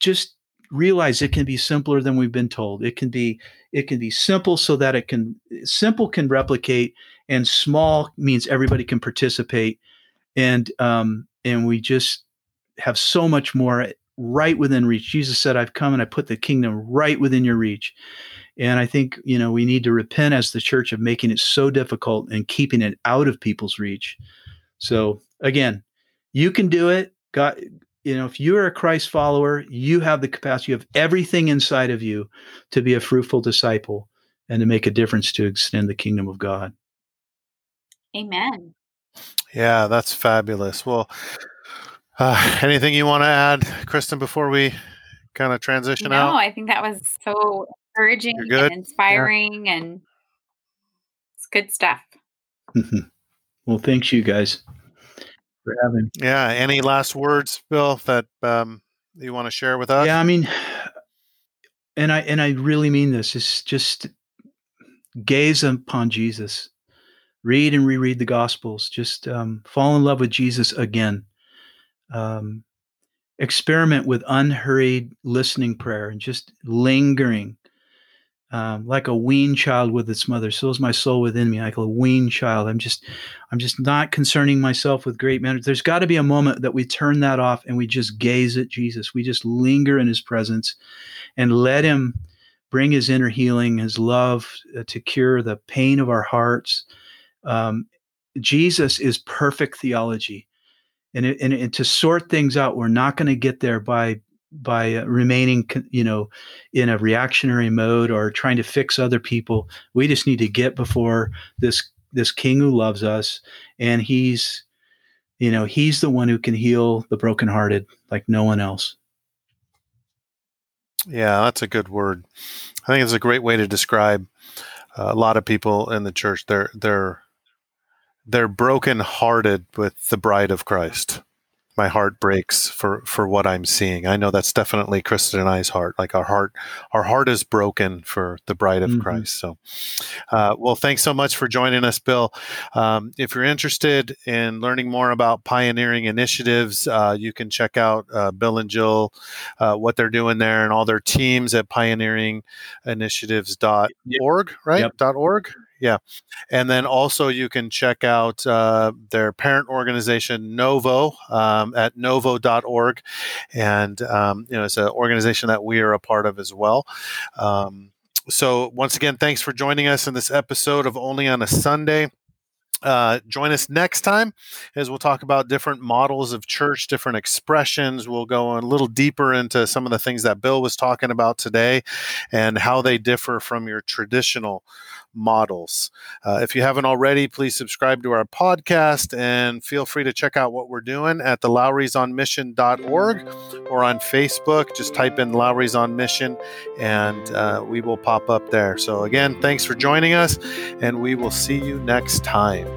Just realize it can be simpler than we've been told. It can be it can be simple so that it can simple can replicate and small means everybody can participate and um and we just have so much more right within reach. Jesus said, I've come and I put the kingdom right within your reach. And I think, you know, we need to repent as the church of making it so difficult and keeping it out of people's reach. So again, you can do it. God, you know, if you're a Christ follower, you have the capacity, of everything inside of you to be a fruitful disciple and to make a difference to extend the kingdom of God. Amen. Yeah, that's fabulous. Well, uh, [sighs] anything you want to add, Kristen, before we kind of transition no, out? No, I think that was so encouraging and inspiring, yeah. and it's good stuff. [laughs] well, thanks, you guys for having. Yeah. Any last words, Bill, that um, you want to share with us? Yeah, I mean, and I and I really mean this. Is just gaze upon Jesus, read and reread the Gospels. Just um, fall in love with Jesus again. Um, experiment with unhurried listening prayer and just lingering um, like a weaned child with its mother. So is my soul within me, like a weaned child. I'm just, I'm just not concerning myself with great matters. There's got to be a moment that we turn that off and we just gaze at Jesus. We just linger in His presence, and let Him bring His inner healing, His love uh, to cure the pain of our hearts. Um, Jesus is perfect theology. And, it, and, and to sort things out, we're not going to get there by by uh, remaining you know in a reactionary mode or trying to fix other people. We just need to get before this this king who loves us and he's you know he's the one who can heal the brokenhearted like no one else. Yeah that's a good word. I think it's a great way to describe uh, a lot of people in the church. They're they're they're brokenhearted with the bride of christ my heart breaks for for what I'm seeing. I know that's definitely Kristen and I's heart. Like our heart, our heart is broken for the bride of mm-hmm. Christ. So, uh, well, thanks so much for joining us, Bill. Um, if you're interested in learning more about pioneering initiatives, uh, you can check out uh, Bill and Jill, uh, what they're doing there, and all their teams at pioneeringinitiatives.org. Right? Yep. .org. Yeah. And then also you can check out uh, their parent organization, Novo, um, at novo.org. And, um, you know, it's an organization that we are a part of as well. Um, so, once again, thanks for joining us in this episode of Only on a Sunday. Uh, join us next time as we'll talk about different models of church, different expressions. We'll go a little deeper into some of the things that Bill was talking about today and how they differ from your traditional models. Uh, if you haven't already, please subscribe to our podcast and feel free to check out what we're doing at the lowrysonmission.org or on Facebook. Just type in Lowry's on Mission and uh, we will pop up there. So, again, thanks for joining us and we will see you next time.